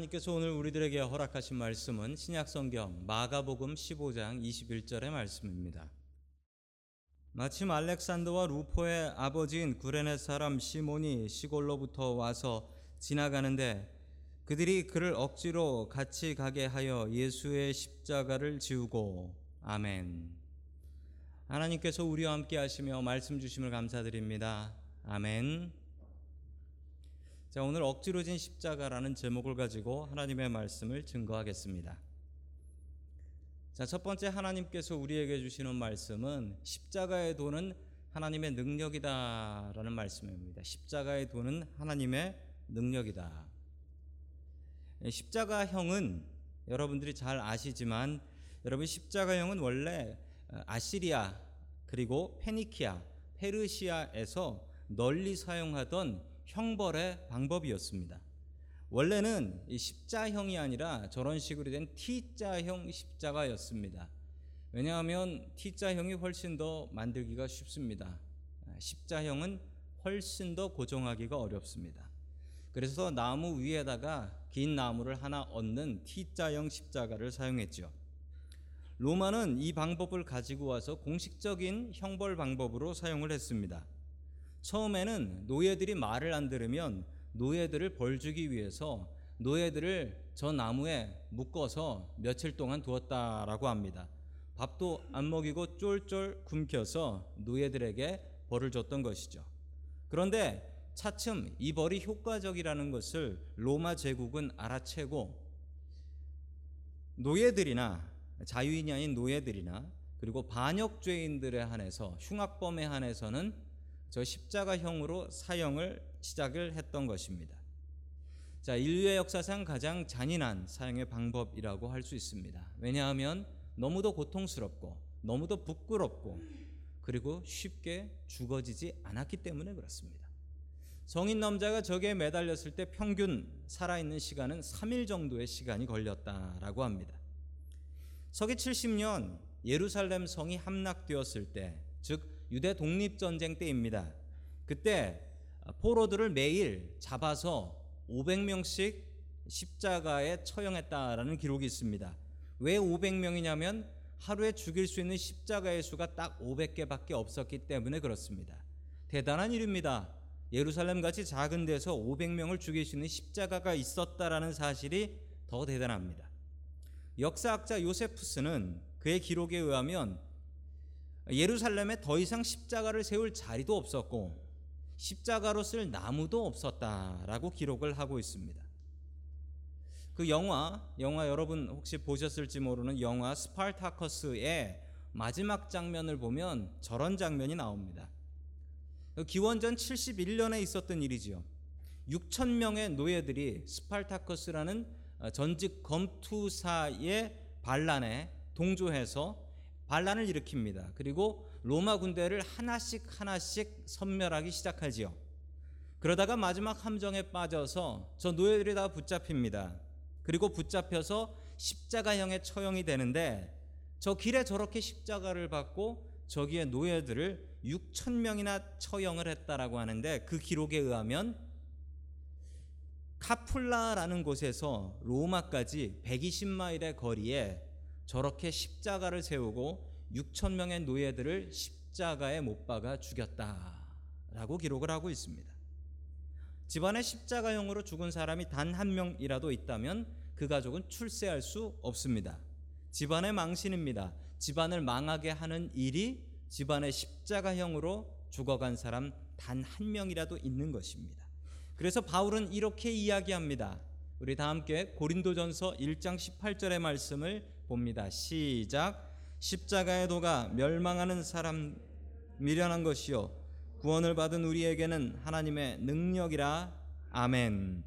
하나님께서 오늘 우리들에게 허락하신 말씀은 신약성경 마가복음 15장 21절의 말씀입니다. 마침 알렉산더와 루포의 아버지인 구레네 사람 시몬이 시골로부터 와서 지나가는데 그들이 그를 억지로 같이 가게 하여 예수의 십자가를 지우고 아멘. 하나님께서 우리와 함께 하시며 말씀 주심을 감사드립니다. 아멘. 자, 오늘 억지로 진 십자가라는 제목을 가지고 하나님의 말씀을 증거하겠습니다. 자, 첫 번째 하나님께서 우리에게 주시는 말씀은 십자가의 도는 하나님의 능력이다라는 말씀입니다. 십자가의 도는 하나님의 능력이다. 십자가형은 여러분들이 잘 아시지만 여러분 십자가형은 원래 아시리아 그리고 페니키아, 페르시아에서 널리 사용하던 형벌의 방법이었습니다. 원래는 이 십자형이 아니라 저런 식으로 된 T자형 십자가였습니다. 왜냐하면 T자형이 훨씬 더 만들기가 쉽습니다. 십자형은 훨씬 더 고정하기가 어렵습니다. 그래서 나무 위에다가 긴 나무를 하나 얹는 T자형 십자가를 사용했죠. 로마는 이 방법을 가지고 와서 공식적인 형벌 방법으로 사용을 했습니다. 처음에는 노예들이 말을 안 들으면 노예들을 벌 주기 위해서 노예들을 저 나무에 묶어서 며칠 동안 두었다라고 합니다. 밥도 안 먹이고 쫄쫄 굶겨서 노예들에게 벌을 줬던 것이죠. 그런데 차츰 이 벌이 효과적이라는 것을 로마 제국은 알아채고 노예들이나 자유인이 아닌 노예들이나 그리고 반역죄인들에 한해서 흉악범에 한해서는 저 십자가형으로 사형을 시작을 했던 것입니다. 자, 인류의 역사상 가장 잔인한 사형의 방법이라고 할 수 있습니다. 왜냐하면 너무도 고통스럽고 너무도 부끄럽고 그리고 쉽게 죽어지지 않았기 때문에 그렇습니다. 성인 남자가 저기에 매달렸을 때 평균 살아있는 시간은 3일 정도의 시간이 걸렸다라고 합니다. 서기 70년 예루살렘 성이 함락되었을 때, 즉 유대 독립 전쟁 때입니다. 그때 포로들을 매일 잡아서 500명씩 십자가에 처형했다라는 기록이 있습니다. 왜 500명이냐면 하루에 죽일 수 있는 십자가의 수가 딱 500개밖에 없었기 때문에 그렇습니다. 대단한 일입니다. 예루살렘 같이 작은 데서 500명을 죽일 수 있는 십자가가 있었다라는 사실이 더 대단합니다. 역사학자 요세푸스는 그의 기록에 의하면 예루살렘에 더 이상 십자가를 세울 자리도 없었고 십자가로 쓸 나무도 없었다라고 기록을 하고 있습니다. 그 영화, 영화 여러분 혹시 보셨을지 모르는 영화 스파르타커스의 마지막 장면을 보면 저런 장면이 나옵니다. 그 기원전 71년에 있었던 일이지요. 6천 명의 노예들이 스파르타커스라는 전직 검투사의 반란에 동조해서 반란을 일으킵니다. 그리고 로마 군대를 하나씩 하나씩 섬멸하기 시작하지요. 그러다가 마지막 함정에 빠져서 저 노예들이 다 붙잡힙니다. 그리고 붙잡혀서 십자가형에 처형이 되는데 저 길에 저렇게 십자가를 받고 저기에 노예들을 6천 명이나 처형을 했다라고 하는데 그 기록에 의하면 카플라라는 곳에서 로마까지 120마일의 거리에 저렇게 십자가를 세우고 6천 명의 노예들을 십자가에 못 박아 죽였다라고 기록을 하고 있습니다. 집안에 십자가형으로 죽은 사람이 단 한 명이라도 있다면 그 가족은 출세할 수 없습니다. 집안의 망신입니다. 집안을 망하게 하는 일이 집안의 십자가형으로 죽어간 사람 단 한 명이라도 있는 것입니다. 그래서 바울은 이렇게 이야기합니다. 우리 다 함께 고린도전서 1장 18절의 말씀을 봅니다. 시작. 십자가의 도가 멸망하는 사람 미련한 것이요 구원을 받은 우리에게는 하나님의 능력이라 아멘.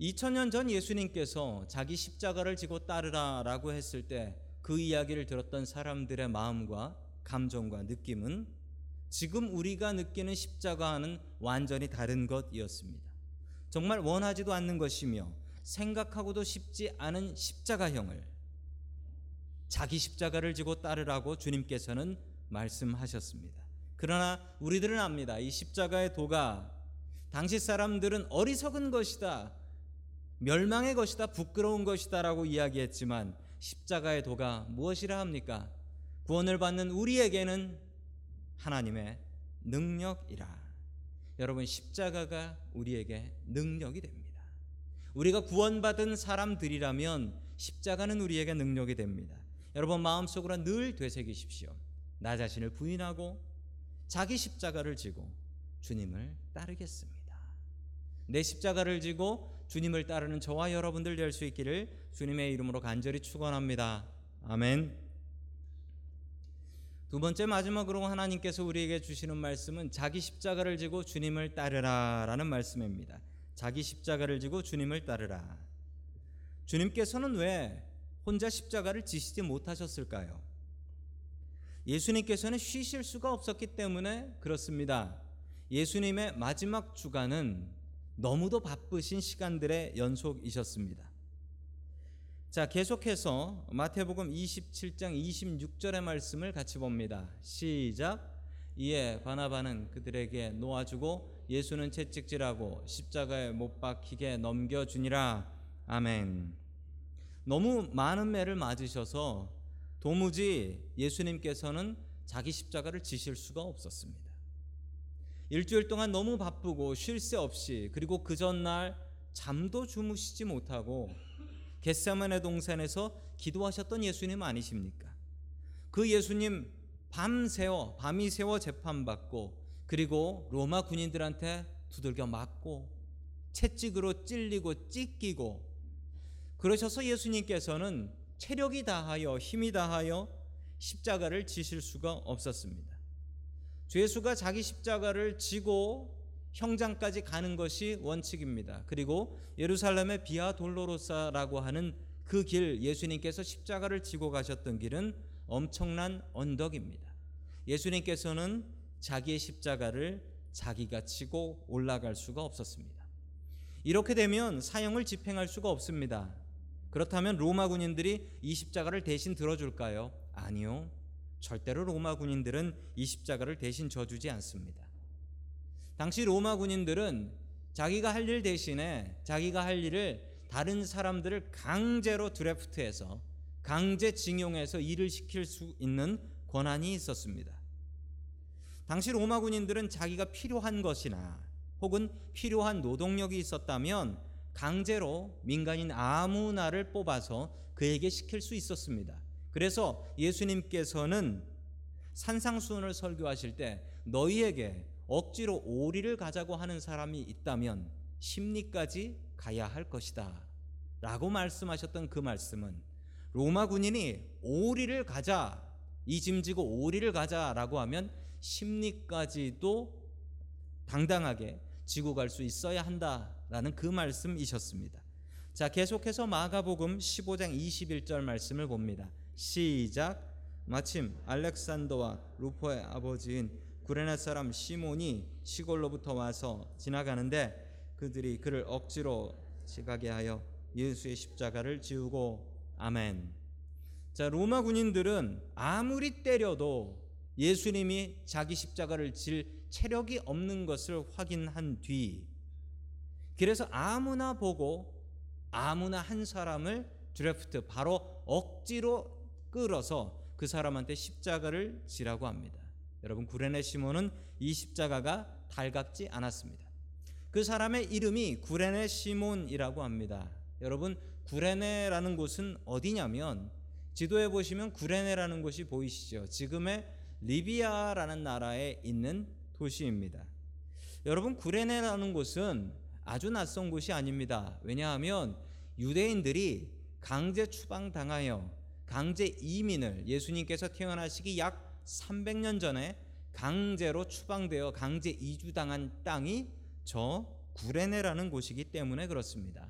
2000년 전 예수님께서 자기 십자가를 지고 따르라라고 했을 때 그 이야기를 들었던 사람들의 마음과 감정과 느낌은 지금 우리가 느끼는 십자가와는 완전히 다른 것이었습니다. 정말 원하지도 않는 것이며 생각하고도 쉽지 않은 십자가형을 자기 십자가를 지고 따르라고 주님께서는 말씀하셨습니다. 그러나 우리들은 압니다. 이 십자가의 도가 당시 사람들은 어리석은 것이다. 멸망의 것이다, 부끄러운 것이다라고 이야기했지만 십자가의 도가 무엇이라 합니까? 구원을 받는 우리에게는 하나님의 능력이라. 여러분 십자가가 우리에게 능력이 됩니다. 우리가 구원받은 사람들이라면 십자가는 우리에게 능력이 됩니다. 여러분 마음속으로 늘 되새기십시오. 나 자신을 부인하고 자기 십자가를 지고 주님을 따르겠습니다. 내 십자가를 지고 주님을 따르는 저와 여러분들 될 수 있기를 주님의 이름으로 간절히 축원합니다. 아멘. 두 번째 마지막으로 하나님께서 우리에게 주시는 말씀은 자기 십자가를 지고 주님을 따르라라는 말씀입니다. 자기 십자가를 지고 주님을 따르라. 주님께서는 왜 혼자 십자가를 지시지 못하셨을까요? 예수님께서는 쉬실 수가 없었기 때문에 그렇습니다. 예수님의 마지막 주간은 너무도 바쁘신 시간들의 연속이셨습니다. 자, 계속해서 마태복음 27장 26절의 말씀을 같이 봅니다. 시작. 이에 바나바는 그들에게 놓아주고 예수는 채찍질하고 십자가에 못 박히게 넘겨주니라. 아멘. 너무 많은 매를 맞으셔서 도무지 예수님께서는 자기 십자가를 지실 수가 없었습니다. 일주일 동안 너무 바쁘고 쉴 새 없이 그리고 그 전날 잠도 주무시지 못하고 겟세마네 동산에서 기도하셨던 예수님 아니십니까? 그 예수님 밤새워 밤이 새워 재판받고 그리고 로마 군인들한테 두들겨 맞고 채찍으로 찔리고 찢기고 그러셔서 예수님께서는 체력이 다하여 힘이 다하여 십자가를 지실 수가 없었습니다. 죄수가 자기 십자가를 지고 형장까지 가는 것이 원칙입니다. 그리고 예루살렘의 비아 돌로로사라고 하는 그 길 예수님께서 십자가를 지고 가셨던 길은 엄청난 언덕입니다. 예수님께서는 자기의 십자가를 자기가 지고 올라갈 수가 없었습니다. 이렇게 되면 사형을 집행할 수가 없습니다. 그렇다면 로마 군인들이 이 십자가를 대신 들어줄까요? 아니요. 절대로 로마 군인들은 이 십자가를 대신 져주지 않습니다. 당시 로마 군인들은 자기가 할 일 대신에 자기가 할 일을 다른 사람들을 강제로 드래프트해서 강제 징용해서 일을 시킬 수 있는 권한이 있었습니다. 당시 로마 군인들은 자기가 필요한 것이나 혹은 필요한 노동력이 있었다면 강제로 민간인 아무나를 뽑아서 그에게 시킬 수 있었습니다. 그래서 예수님께서는 산상수훈을 설교하실 때 너희에게 억지로 오리를 가자고 하는 사람이 있다면 심리까지 가야 할 것이다. 라고 말씀하셨던 그 말씀은 로마 군인이 오리를 가자, 이 짐지고 오리를 가자라고 하면 심리까지도 당당하게 지고 갈 수 있어야 한다라는 그 말씀이셨습니다. 자, 계속해서 마가복음 15장 21절 말씀을 봅니다. 시작. 마침 알렉산더와 루포의 아버지인 구레네 사람 시몬이 시골로부터 와서 지나가는데 그들이 그를 억지로 지가게 하여 예수의 십자가를 지우고 아멘. 자, 로마 군인들은 아무리 때려도 예수님이 자기 십자가를 질 체력이 없는 것을 확인한 뒤 그래서 아무나 보고 아무나 한 사람을 드래프트 바로 억지로 끌어서 그 사람한테 십자가를 지라고 합니다. 여러분 구레네 시몬은 이 십자가가 달갑지 않았습니다. 그 사람의 이름이 구레네 시몬이라고 합니다. 여러분 구레네라는 곳은 어디냐면 지도에 보시면 구레네라는 곳이 보이시죠? 지금의 리비아라는 나라에 있는 도시입니다. 여러분 구레네라는 곳은 아주 낯선 곳이 아닙니다. 왜냐하면 유대인들이 강제 추방당하여 강제 이민을 예수님께서 태어나시기 약 300년 전에 강제로 추방되어 강제 이주당한 땅이 저 구레네라는 곳이기 때문에 그렇습니다.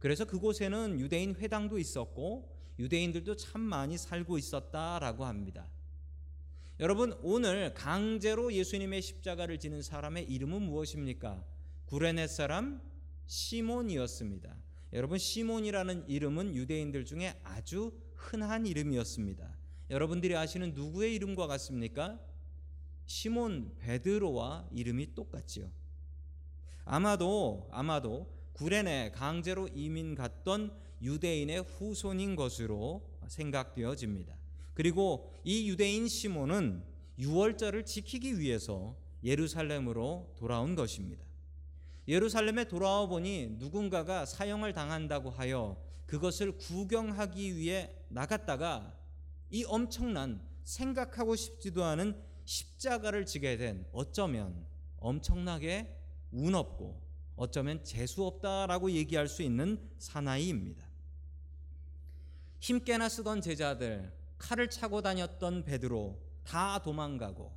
그래서 그곳에는 유대인 회당도 있었고 유대인들도 참 많이 살고 있었다라고 합니다. 여러분 오늘 강제로 예수님의 십자가를 지는 사람의 이름은 무엇입니까? 구레네 사람 시몬이었습니다. 여러분 시몬이라는 이름은 유대인들 중에 아주 흔한 이름이었습니다. 여러분들이 아시는 누구의 이름과 같습니까? 시몬 베드로와 이름이 똑같지요. 아마도 아마도 구레네 강제로 이민 갔던 유대인의 후손인 것으로 생각되어집니다. 그리고 이 유대인 시몬은 유월절을 지키기 위해서 예루살렘으로 돌아온 것입니다. 예루살렘에 돌아와 보니 누군가가 사형을 당한다고 하여 그것을 구경하기 위해 나갔다가 이 엄청난 생각하고 싶지도 않은 십자가를 지게 된 어쩌면 엄청나게 운 없고 어쩌면 재수 없다라고 얘기할 수 있는 사나이입니다. 힘께나 쓰던 제자들, 칼을 차고 다녔던 베드로 다 도망가고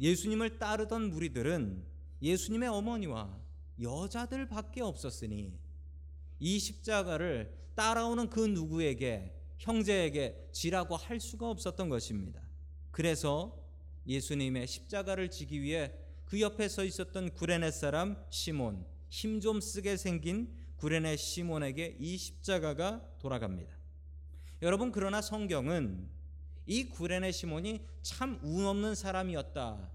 예수님을 따르던 무리들은 예수님의 어머니와 여자들밖에 없었으니 이 십자가를 따라오는 그 누구에게 형제에게 지라고 할 수가 없었던 것입니다. 그래서 예수님의 십자가를 지기 위해 그 옆에 서 있었던 구레네 사람 시몬 힘 좀 쓰게 생긴 구레네 시몬에게 이 십자가가 돌아갑니다. 여러분 그러나 성경은 이 구레네 시몬이 참 운 없는 사람이었다.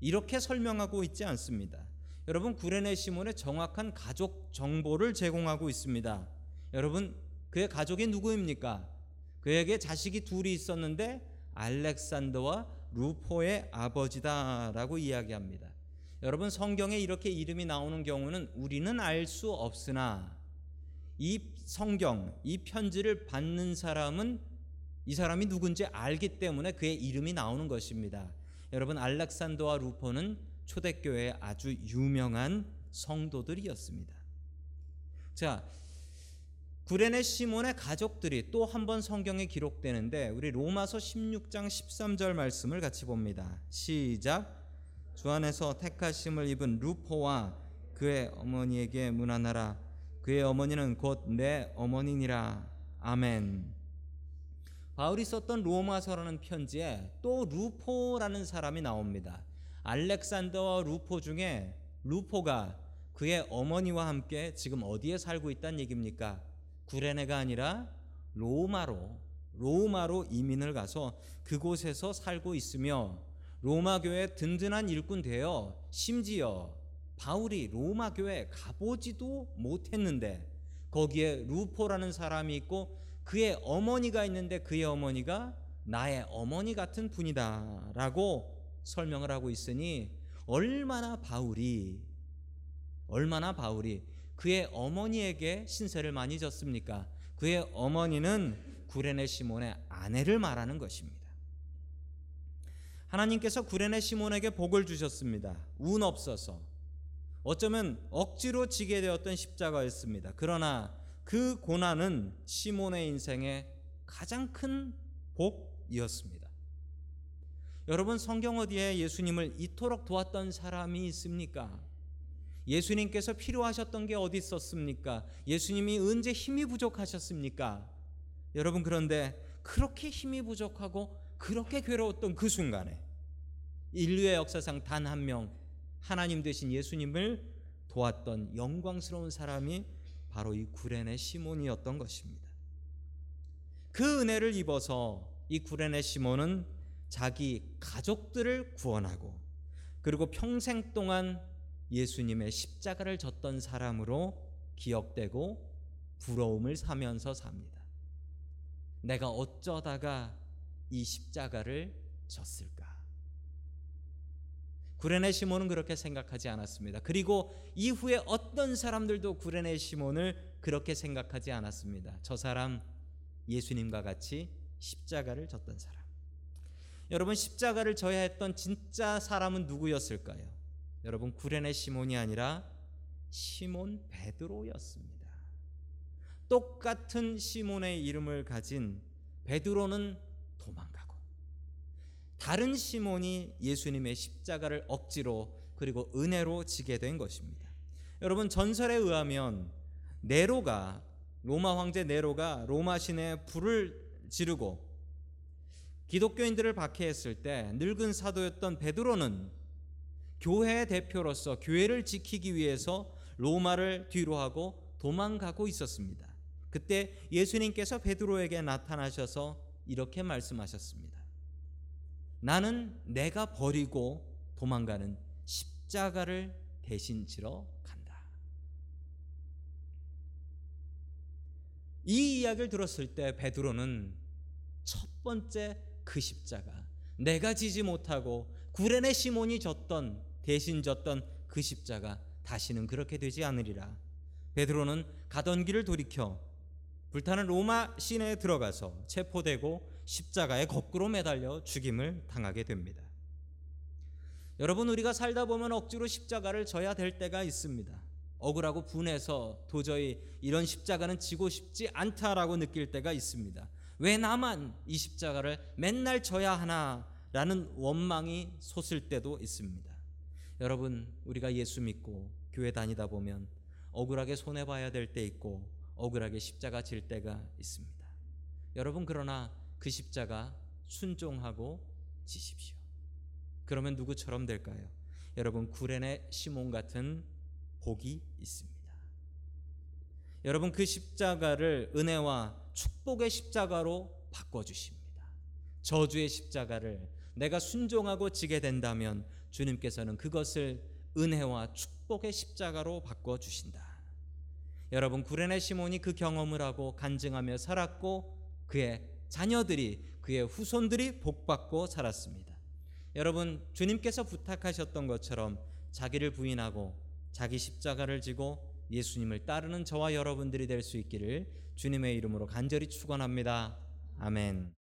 이렇게 설명하고 있지 않습니다. 여러분 구레네 시몬의 정확한 가족 정보를 제공하고 있습니다. 여러분 그의 가족이 누구입니까? 그에게 자식이 둘이 있었는데 알렉산더와 루포의 아버지다라고 이야기합니다. 여러분 성경에 이렇게 이름이 나오는 경우는 우리는 알 수 없으나 이 성경 이 편지를 받는 사람은 이 사람이 누군지 알기 때문에 그의 이름이 나오는 것입니다. 여러분 알렉산더와 루포는 초대교회의 아주 유명한 성도들이었습니다. 자, 구레네 시몬의 가족들이 또 한 번 성경에 기록되는데 우리 로마서 16장 13절 말씀을 같이 봅니다. 시작. 주 안에서 택하심을 입은 루포와 그의 어머니에게 문안하라. 그의 어머니는 곧 내 어머니니라. 아멘. 바울이 썼던 로마서라는 편지에 또 루포라는 사람이 나옵니다. 알렉산더와 루포 중에 루포가 그의 어머니와 함께 지금 어디에 살고 있다는 얘기입니까? 구레네가 아니라 로마로 로마로 이민을 가서 그곳에서 살고 있으며 로마 교회 든든한 일꾼 되어 심지어 바울이 로마 교회 가보지도 못했는데 거기에 루포라는 사람이 있고 그의 어머니가 있는데 그의 어머니가 나의 어머니 같은 분이다라고 설명을 하고 있으니 얼마나 바울이 얼마나 바울이 그의 어머니에게 신세를 많이 졌습니까? 그의 어머니는 구레네 시몬의 아내를 말하는 것입니다. 하나님께서 구레네 시몬에게 복을 주셨습니다. 운 없어서 어쩌면 억지로 지게 되었던 십자가였습니다. 그러나 그 고난은 시몬의 인생의 가장 큰 복이었습니다. 여러분 성경 어디에 예수님을 이토록 도왔던 사람이 있습니까? 예수님께서 필요하셨던 게 어디 있었습니까? 예수님이 언제 힘이 부족하셨습니까? 여러분 그런데 그렇게 힘이 부족하고 그렇게 괴로웠던 그 순간에 인류의 역사상 단 한 명 하나님 되신 예수님을 도왔던 영광스러운 사람이 바로 이 구레네 시몬이었던 것입니다. 그 은혜를 입어서 이 구레네 시몬은 자기 가족들을 구원하고 그리고 평생 동안 예수님의 십자가를 졌던 사람으로 기억되고 부러움을 사면서 삽니다. 내가 어쩌다가 이 십자가를 졌을까? 구레네 시몬은 그렇게 생각하지 않았습니다. 그리고 이후에 어떤 사람들도 구레네 시몬을 그렇게 생각하지 않았습니다. 저 사람 예수님과 같이 십자가를 졌던 사람. 여러분 십자가를 져야 했던 진짜 사람은 누구였을까요? 여러분 구레네 시몬이 아니라 시몬 베드로였습니다. 똑같은 시몬의 이름을 가진 베드로는 다른 시몬이 예수님의 십자가를 억지로 그리고 은혜로 지게 된 것입니다. 여러분 전설에 의하면 네로가 로마 황제 네로가 로마 신에 불을 지르고 기독교인들을 박해했을 때 늙은 사도였던 베드로는 교회의 대표로서 교회를 지키기 위해서 로마를 뒤로 하고 도망가고 있었습니다. 그때 예수님께서 베드로에게 나타나셔서 이렇게 말씀하셨습니다. 나는 내가 버리고 도망가는 십자가를 대신 지러 간다. 이 이야기를 들었을 때 베드로는 첫 번째 그 십자가 내가 지지 못하고 구레네 시몬이 졌던 대신 졌던 그 십자가 다시는 그렇게 되지 않으리라. 베드로는 가던 길을 돌이켜 불타는 로마 시내에 들어가서 체포되고 십자가에 거꾸로 매달려 죽임을 당하게 됩니다. 여러분 우리가 살다 보면 억지로 십자가를 져야 될 때가 있습니다. 억울하고 분해서 도저히 이런 십자가는 지고 싶지 않다라고 느낄 때가 있습니다. 왜 나만 이 십자가를 맨날 져야 하나라는 원망이 솟을 때도 있습니다. 여러분 우리가 예수 믿고 교회 다니다 보면 억울하게 손해 봐야 될 때 있고 억울하게 십자가 질 때가 있습니다. 여러분 그러나 그 십자가 순종하고 지십시오. 그러면 누구처럼 될까요? 여러분 구레네 시몬 같은 복이 있습니다. 여러분 그 십자가를 은혜와 축복의 십자가로 바꿔 주십니다. 저주의 십자가를 내가 순종하고 지게 된다면 주님께서는 그것을 은혜와 축복의 십자가로 바꿔 주신다. 여러분 구레네 시몬이 그 경험을 하고 간증하며 살았고 그의 자녀들이 그의 후손들이 복받고 살았습니다. 여러분 주님께서 부탁하셨던 것처럼 자기를 부인하고 자기 십자가를 지고 예수님을 따르는 저와 여러분들이 될 수 있기를 주님의 이름으로 간절히 축원합니다. 아멘.